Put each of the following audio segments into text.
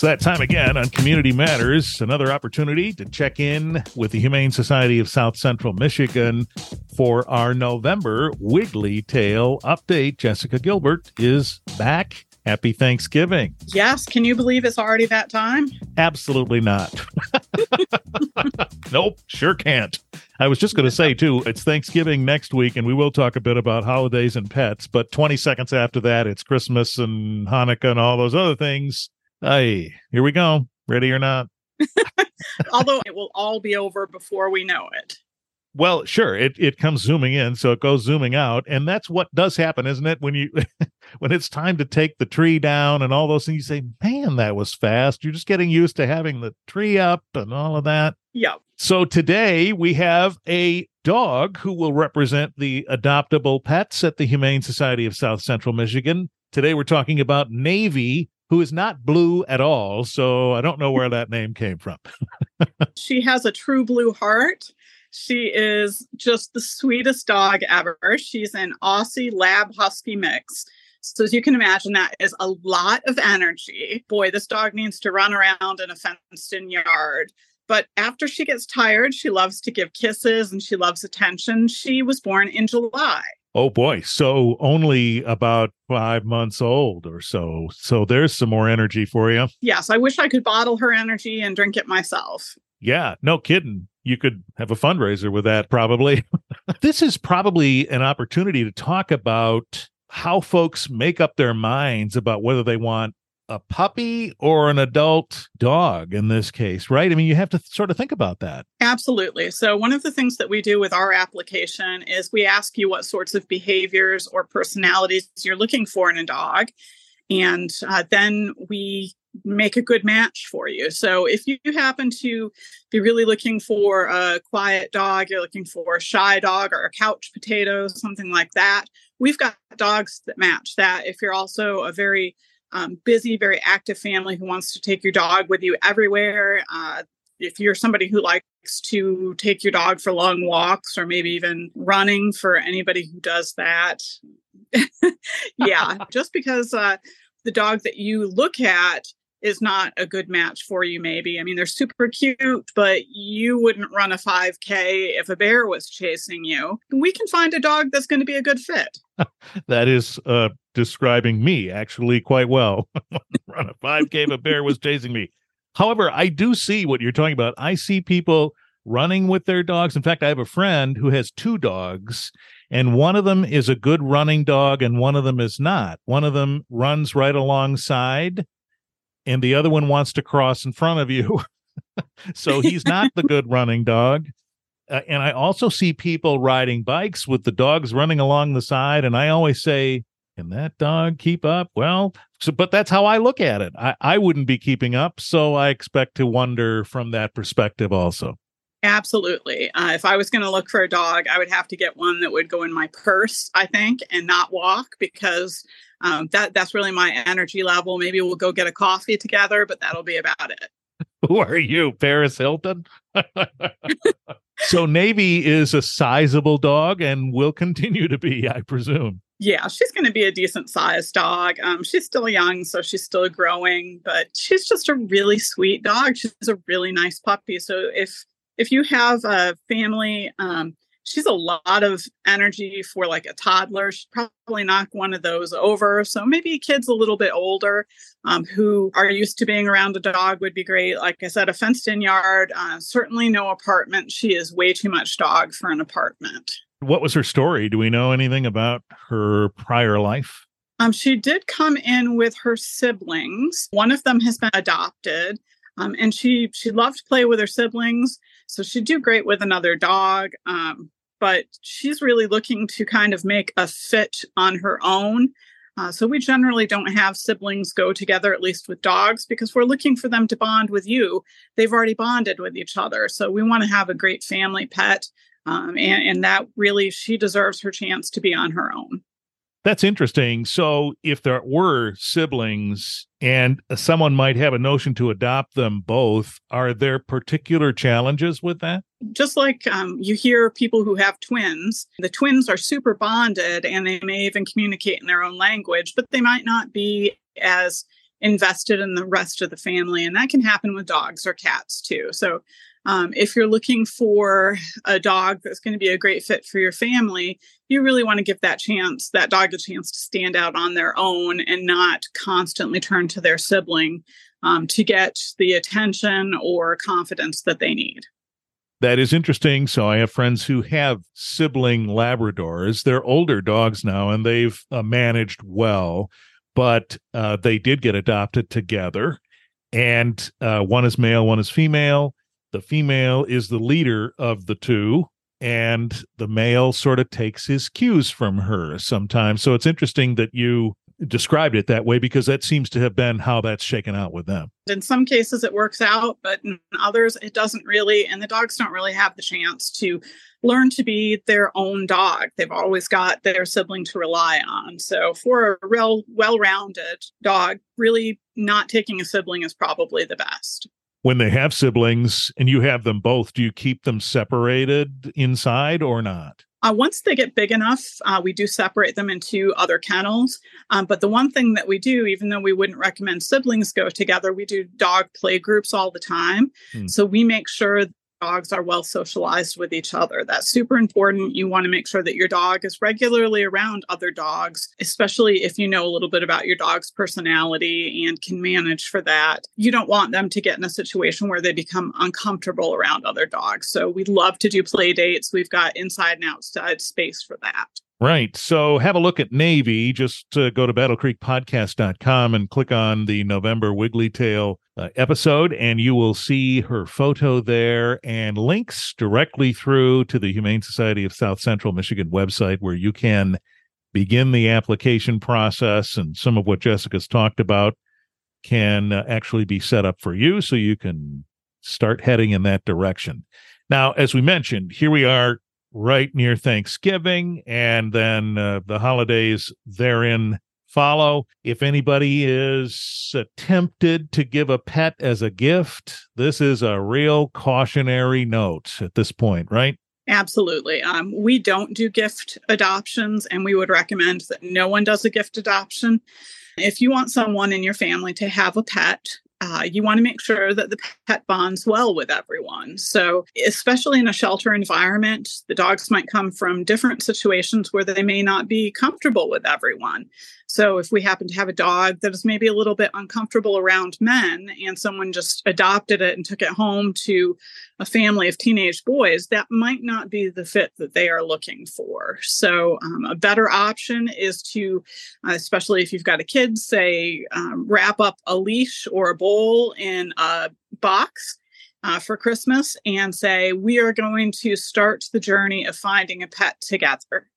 It's that time again on Community Matters, another opportunity to check in with the Humane Society of South Central Michigan for our November Wiggly Tail update. Jessica Gilbert is back. Happy Thanksgiving. Yes. Can you believe it's already that time? Absolutely not. nope, sure can't. I was just going to say, too, it's Thanksgiving next week, and we will talk a bit about holidays and pets. But 20 seconds after that, it's Christmas and Hanukkah and all those other things. Hey, here we go. Ready or not? Although it will all be over before we know it. Well, sure. It it comes zooming in, so it goes zooming out, and that's what does happen, isn't it? When you when it's time to take the tree down and all those things, you say, "Man, that was fast." You're just getting used to having the tree up and all of that. Yeah. So today we have a dog who will represent the adoptable pets at the Humane Society of South Central Michigan. Today we're talking about Navy, who is not blue at all. So I don't know where that name came from. she has a true blue heart. She is just the sweetest dog ever. She's an Aussie Lab Husky mix. So, as you can imagine, that is a lot of energy. Boy, this dog needs to run around in a fenced in yard. But after she gets tired, she loves to give kisses and she loves attention. She was born in July. Oh boy. So only about five months old or so. So there's some more energy for you. Yes. I wish I could bottle her energy and drink it myself. Yeah. No kidding. You could have a fundraiser with that probably. this is probably an opportunity to talk about how folks make up their minds about whether they want a puppy or an adult dog in this case, right? I mean, you have to sort of think about that. Absolutely. So, one of the things that we do with our application is we ask you what sorts of behaviors or personalities you're looking for in a dog. And uh, then we make a good match for you. So if you happen to be really looking for a quiet dog, you're looking for a shy dog or a couch potato, something like that, we've got dogs that match that. If you're also a very um, busy, very active family who wants to take your dog with you everywhere. Uh, if you're somebody who likes to take your dog for long walks or maybe even running for anybody who does that, yeah, just because uh, the dog that you look at is not a good match for you maybe i mean they're super cute but you wouldn't run a 5k if a bear was chasing you we can find a dog that's going to be a good fit that is uh, describing me actually quite well. Run a 5K if a bear was chasing me. However, I do see what you're talking about. I see people running with their dogs. In fact, I have a friend who has two dogs, and one of them is a good running dog, and one of them is not. One of them runs right alongside, and the other one wants to cross in front of you. so he's not the good running dog uh, and I also see people riding bikes with the dogs running along the side. And I always say, can that dog keep up? Well, so, but that's how I look at it. I, I wouldn't be keeping up. So I expect to wonder from that perspective also. Absolutely. Uh, if I was going to look for a dog, I would have to get one that would go in my purse, I think, and not walk because um, that that's really my energy level. Maybe we'll go get a coffee together, but that'll be about it. Who are you, Paris Hilton? so Navy is a sizable dog and will continue to be, I presume. Yeah, she's going to be a decent sized dog. Um, she's still young, so she's still growing, but she's just a really sweet dog. She's a really nice puppy. So if if you have a family um, she's a lot of energy for like a toddler. She'd probably knock one of those over. So maybe kids a little bit older um, who are used to being around a dog would be great. Like I said, a fenced in yard, uh, certainly no apartment. She is way too much dog for an apartment. What was her story? Do we know anything about her prior life? Um, she did come in with her siblings. One of them has been adopted. Um, and she she loved to play with her siblings so she'd do great with another dog um, but she's really looking to kind of make a fit on her own. Uh, so we generally don't have siblings go together at least with dogs because we're looking for them to bond with you. They've already bonded with each other so we want to have a great family pet um, and, and that really she deserves her chance to be on her own that's interesting. So, if there were siblings and someone might have a notion to adopt them both, are there particular challenges with that? Just like um, you hear people who have twins, the twins are super bonded and they may even communicate in their own language, but they might not be as invested in the rest of the family. And that can happen with dogs or cats too. So um, if you're looking for a dog that's going to be a great fit for your family, you really want to give that chance, that dog a chance to stand out on their own and not constantly turn to their sibling um, to get the attention or confidence that they need. That is interesting. So I have friends who have sibling Labradors. They're older dogs now and they've uh, managed well, but uh, they did get adopted together. And uh, one is male, one is female the female is the leader of the two and the male sort of takes his cues from her sometimes. So it's interesting that you described it that way because that seems to have been how that's shaken out with them. In some cases it works out but in others it doesn't really and the dogs don't really have the chance to learn to be their own dog. They've always got their sibling to rely on. So for a real well-rounded dog really not taking a sibling is probably the best when they have siblings and you have them both, do you keep them separated inside or not? Uh, once they get big enough, uh, we do separate them into other kennels. Um, but the one thing that we do, even though we wouldn't recommend siblings go together, we do dog play groups all the time. Hmm. So we make sure dogs are well socialized with each other. That's super important. You want to make sure that your dog is regularly around other dogs, especially if you know a little bit about your dog's personality and can manage for that. You don't want them to get in a situation where they become uncomfortable around other dogs. So we love to do play dates. We've got inside and outside space for that. Right. So have a look at Navy. Just uh, go to battlecreekpodcast.com and click on the November Wiggly Tail uh, episode, and you will see her photo there and links directly through to the Humane Society of South Central Michigan website where you can begin the application process. And some of what Jessica's talked about can uh, actually be set up for you so you can start heading in that direction. Now, as we mentioned, here we are right near Thanksgiving, and then uh, the holidays therein follow. If anybody is tempted to give a pet as a gift, this is a real cautionary note at this point, right? Absolutely. Um, we don't do gift adoptions, and we would recommend that no one does a gift adoption. If you want someone in your family to have a pet, uh, you want to make sure that the pet bonds well with everyone. So, especially in a shelter environment, the dogs might come from different situations where they may not be comfortable with everyone. So, if we happen to have a dog that is maybe a little bit uncomfortable around men and someone just adopted it and took it home to a family of teenage boys, that might not be the fit that they are looking for. So, um, a better option is to, uh, especially if you've got a kid, say, um, wrap up a leash or a bowl in a box. Uh, for Christmas, and say, We are going to start the journey of finding a pet together.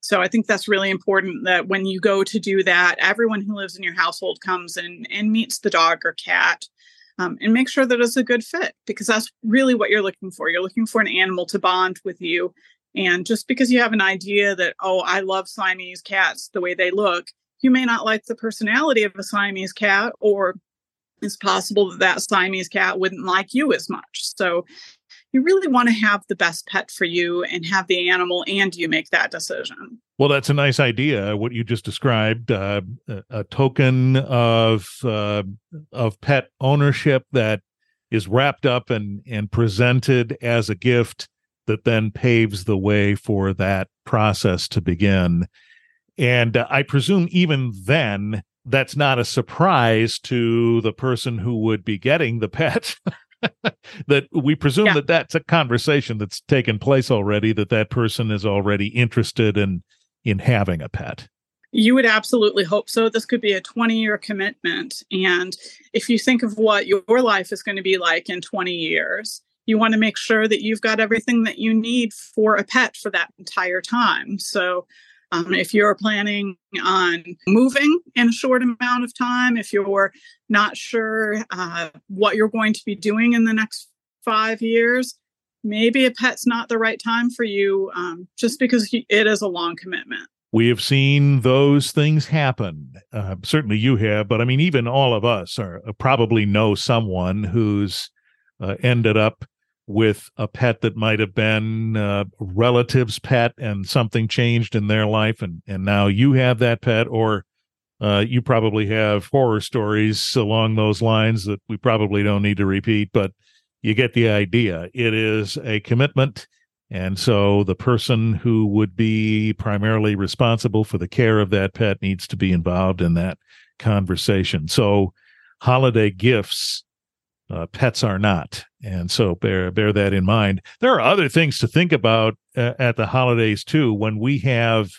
So I think that's really important that when you go to do that, everyone who lives in your household comes and, and meets the dog or cat um, and make sure that it's a good fit because that's really what you're looking for. You're looking for an animal to bond with you. And just because you have an idea that, oh, I love Siamese cats the way they look, you may not like the personality of a Siamese cat, or it's possible that that Siamese cat wouldn't like you as much. So you really want to have the best pet for you and have the animal and you make that decision. Well, that's a nice idea. What you just described, uh, a, token of uh, of pet ownership that is wrapped up and and presented as a gift that then paves the way for that process to begin. And uh, I presume even then, that's not a surprise to the person who would be getting the pet. that we presume yeah. that that's a conversation that's taken place already that that person is already interested in in having a pet you would absolutely hope so this could be a 20 year commitment and if you think of what your life is going to be like in 20 years you want to make sure that you've got everything that you need for a pet for that entire time so um, if you're planning on moving in a short amount of time, if you're not sure uh, what you're going to be doing in the next five years, maybe a pet's not the right time for you um, just because it is a long commitment. We have seen those things happen. Uh, certainly you have, but I mean, even all of us are uh, probably know someone who's uh, ended up with a pet that might have been a relative's pet and something changed in their life and and now you have that pet or Uh, you probably have horror stories along those lines that we probably don't need to repeat, but you get the idea. It is a commitment. And so the person who would be primarily responsible for the care of that pet needs to be involved in that conversation. So holiday gifts, uh, pets are not. And so bear, bear that in mind. There are other things to think about uh, at the holidays too. When we have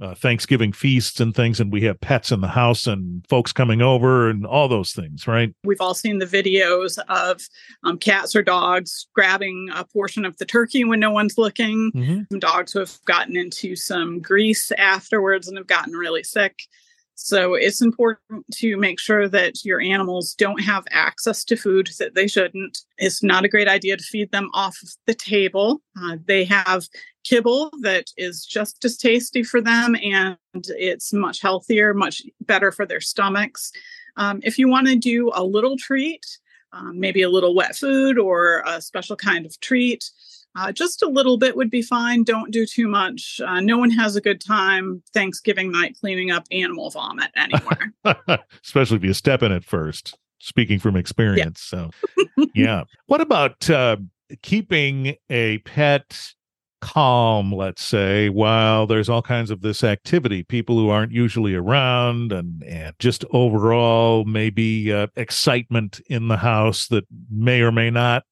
uh, Thanksgiving feasts and things, and we have pets in the house and folks coming over and all those things, right? We've all seen the videos of um, cats or dogs grabbing a portion of the turkey when no one's looking. Mm-hmm. Some dogs who have gotten into some grease afterwards and have gotten really sick. So it's important to make sure that your animals don't have access to food that they shouldn't. It's not a great idea to feed them off the table. Uh, they have kibble that is just as tasty for them and it's much healthier, much better for their stomachs. Um, if you want to do a little treat, um, maybe a little wet food or a special kind of treat, uh, just a little bit would be fine. Don't do too much. Uh, no one has a good time Thanksgiving night cleaning up animal vomit anywhere. Especially if you step in it first, speaking from experience. Yeah. So, yeah. What about uh, keeping a pet calm, let's say, while there's all kinds of this activity, people who aren't usually around, and, and just overall maybe uh, excitement in the house that may or may not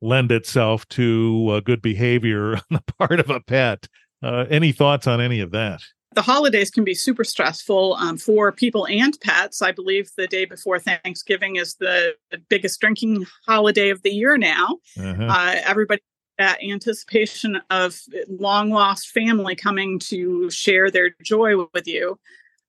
lend itself to uh, good behavior on the part of a pet. Uh, any thoughts on any of that? The holidays can be super stressful um, for people and pets. I believe the day before Thanksgiving is the biggest drinking holiday of the year now. Uh-huh. Uh, everybody that anticipation of long lost family coming to share their joy with you.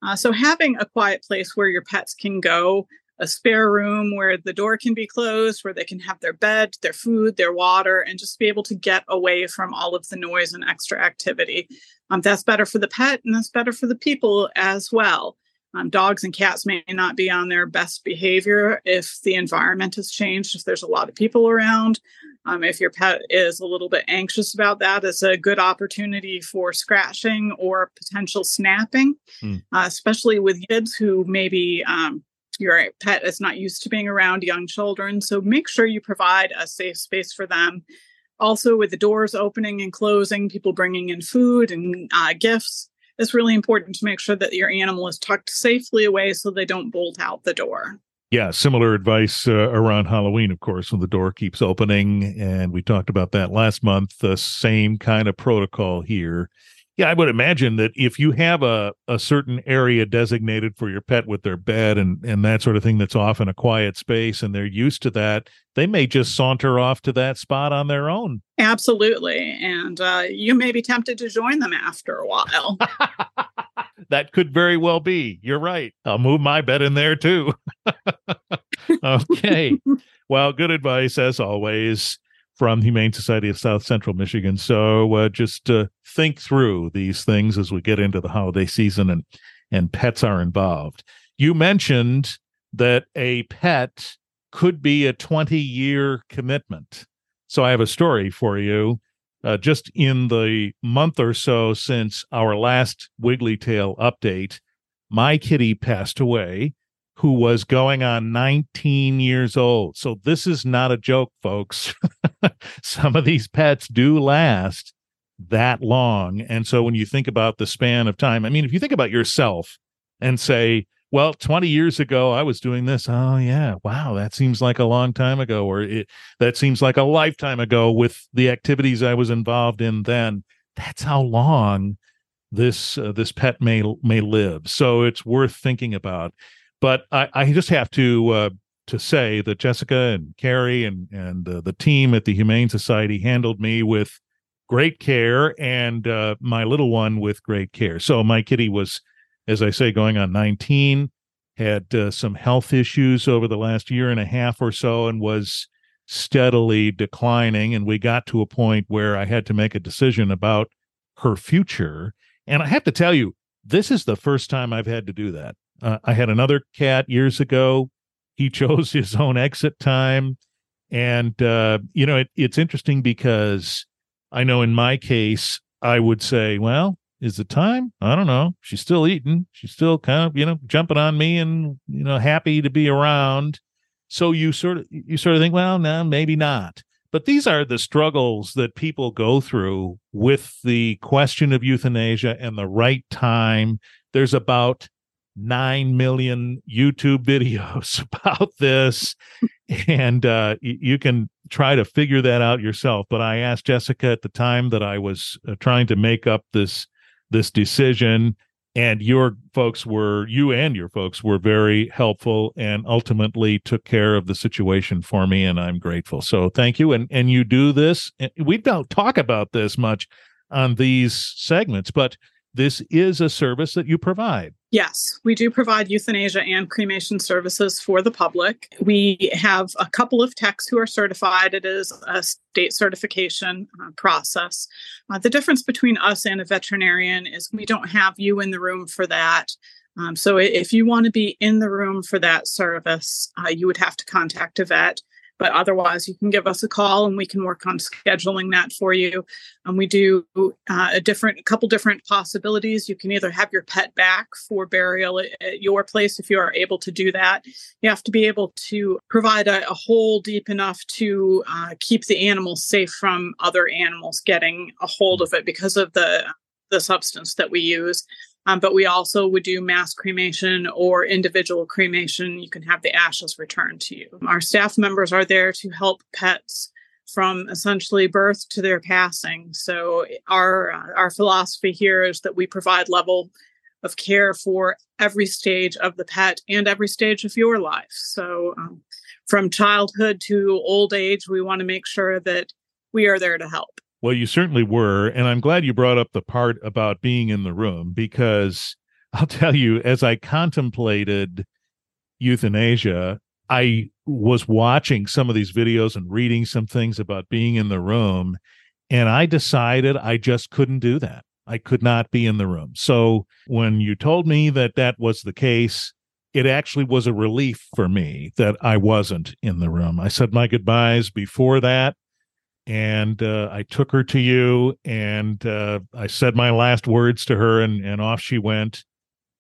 Uh, so having a quiet place where your pets can go a spare room where the door can be closed, where they can have their bed, their food, their water, and just be able to get away from all of the noise and extra activity. Um, that's better for the pet and that's better for the people as well. Um, dogs and cats may not be on their best behavior if the environment has changed, if there's a lot of people around. Um, if your pet is a little bit anxious about that, it's a good opportunity for scratching or potential snapping, mm. uh, especially with kids who maybe um, your pet is not used to being around young children. So make sure you provide a safe space for them. Also, with the doors opening and closing, people bringing in food and uh, gifts, it's really important to make sure that your animal is tucked safely away so they don't bolt out the door. Yeah, similar advice uh, around Halloween, of course, when the door keeps opening. And we talked about that last month. The same kind of protocol here. Yeah, I would imagine that if you have a, a certain area designated for your pet with their bed and, and that sort of thing that's off in a quiet space and they're used to that, they may just saunter off to that spot on their own. Absolutely. And uh, you may be tempted to join them after a while. that could very well be. You're right. I'll move my bed in there too. okay. well, good advice as always from Humane Society of South Central Michigan. So uh, just uh, think through these things as we get into the holiday season and and pets are involved. You mentioned that a pet could be a 20 year commitment. So I have a story for you. Uh, just in the month or so since our last Wiggly Tail update, my kitty passed away who was going on 19 years old. So this is not a joke, folks. Some of these pets do last that long. And so when you think about the span of time, I mean, if you think about yourself and say, well, 20 years ago, I was doing this. Oh, yeah. Wow. That seems like a long time ago, or it, that seems like a lifetime ago with the activities I was involved in then. That's how long this uh, this pet may may live. So it's worth thinking about. But I, I just have to uh, to say that Jessica and Carrie and and uh, the team at the Humane Society handled me with great care and uh, my little one with great care. So my kitty was, as I say, going on 19, had uh, some health issues over the last year and a half or so, and was steadily declining. And we got to a point where I had to make a decision about her future. And I have to tell you, this is the first time I've had to do that. Uh, I had another cat years ago. He chose his own exit time. And, uh, you know, it, it's interesting because I know in my case, I would say, well, is it time? I don't know. She's still eating. She's still kind of, you know, jumping on me and, you know, happy to be around. So you sort of you sort of think, well, no, maybe not. But these are the struggles that people go through with the question of euthanasia and the right time. There's about 9 million YouTube videos about this. And uh, you can try to figure that out yourself. But I asked Jessica at the time that I was uh, trying to make up this this decision and your folks were you and your folks were very helpful and ultimately took care of the situation for me and i'm grateful so thank you and and you do this we don't talk about this much on these segments but this is a service that you provide. Yes, we do provide euthanasia and cremation services for the public. We have a couple of techs who are certified. It is a state certification uh, process. Uh, the difference between us and a veterinarian is we don't have you in the room for that. Um, so if you want to be in the room for that service, uh, you would have to contact a vet. But otherwise, you can give us a call and we can work on scheduling that for you. And um, we do uh, a different, a couple different possibilities. You can either have your pet back for burial at your place if you are able to do that. You have to be able to provide a, a hole deep enough to uh, keep the animal safe from other animals getting a hold of it because of the the substance that we use. Um, but we also would do mass cremation or individual cremation. You can have the ashes returned to you. Our staff members are there to help pets from essentially birth to their passing. So our uh, our philosophy here is that we provide level of care for every stage of the pet and every stage of your life. So um, from childhood to old age, we want to make sure that we are there to help. Well, you certainly were. And I'm glad you brought up the part about being in the room because I'll tell you, as I contemplated euthanasia, I was watching some of these videos and reading some things about being in the room. And I decided I just couldn't do that. I could not be in the room. So when you told me that that was the case, it actually was a relief for me that I wasn't in the room. I said my goodbyes before that and uh, I took her to you, and uh, I said my last words to her, and, and off she went.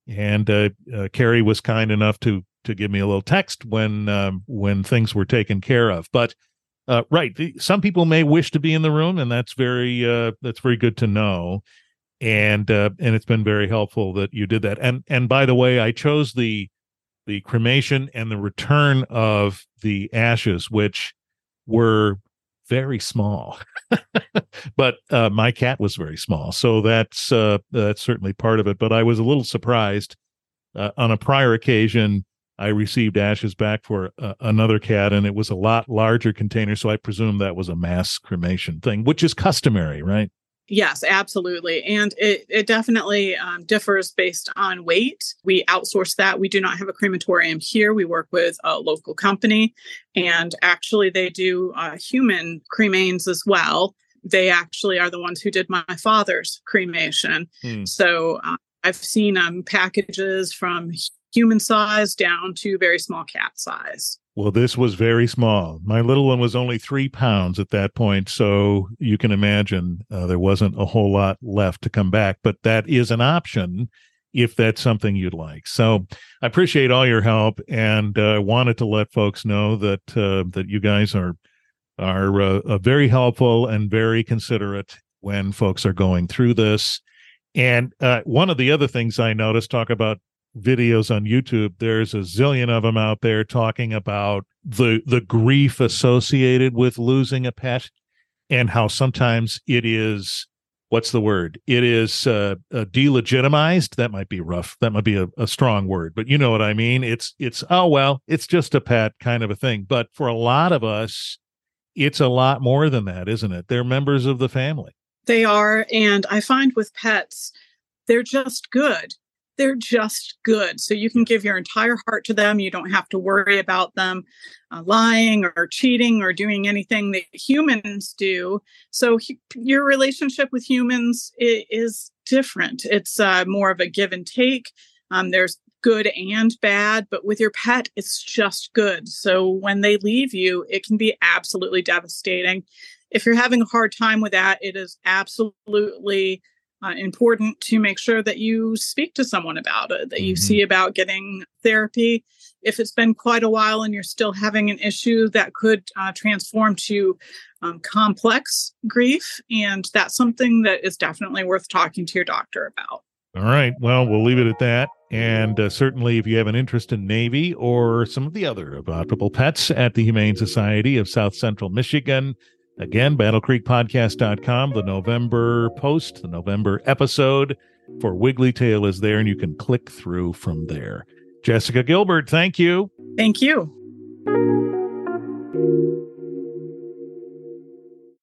And uh, uh Carrie was kind enough to to give me a little text when um, when things were taken care of. But uh, right, the, some people may wish to be in the room, and that's very uh, that's very good to know. And and it's been very helpful that you did that. And and by the way, I chose the the cremation and the return of the ashes, which were very small. but uh, my cat was very small, so that's uh, that's certainly part of it. But I was a little surprised uh, on a prior occasion. I received ashes back for uh, another cat, and it was a lot larger container. So I presume that was a mass cremation thing, which is customary, right? Yes, absolutely. And it, it definitely um, differs based on weight. We outsource that. We do not have a crematorium here. We work with a local company, and actually, they do uh, human cremains as well. They actually are the ones who did my father's cremation. Hmm. So uh, I've seen um, packages from human size down to very small cat size. Well, this was very small. My little one was only three pounds at that point. So you can imagine uh, there wasn't a whole lot left to come back, but that is an option if that's something you'd like. So I appreciate all your help and uh, wanted to let folks know that uh, that you guys are are uh, uh, very helpful and very considerate when folks are going through this. And uh, one of the other things I noticed talk about videos on YouTube. There's a zillion of them out there talking about the the grief associated with losing a pet and how sometimes it is what's the word? It is uh, uh, delegitimized. That might be rough. That might be a, a strong word, but you know what I mean. It's it's oh well, it's just a pet kind of a thing. But for a lot of us, it's a lot more than that, isn't it? They're members of the family. They are, and I find with pets, they're just good they're just good. So you can give your entire heart to them. You don't have to worry about them uh, lying or cheating or doing anything that humans do. So he, your relationship with humans is different. It's uh, more of a give and take. Um, there's good and bad, but with your pet, it's just good. So when they leave you, it can be absolutely devastating. If you're having a hard time with that, it is absolutely uh, important to make sure that you speak to someone about it, that you Mhm. see about getting therapy. If it's been quite a while and you're still having an issue, that could uh, transform to um, complex grief. And that's something that is definitely worth talking to your doctor about. All right. Well, we'll leave it at that. And uh, certainly, if you have an interest in Navy or some of the other adoptable pets at the Humane Society of South Central Michigan, again, battlecreekpodcast.com, the November post, the November episode for Wiggly Tail is there, and you can click through from there. Jessica Gilbert, thank you. Thank you.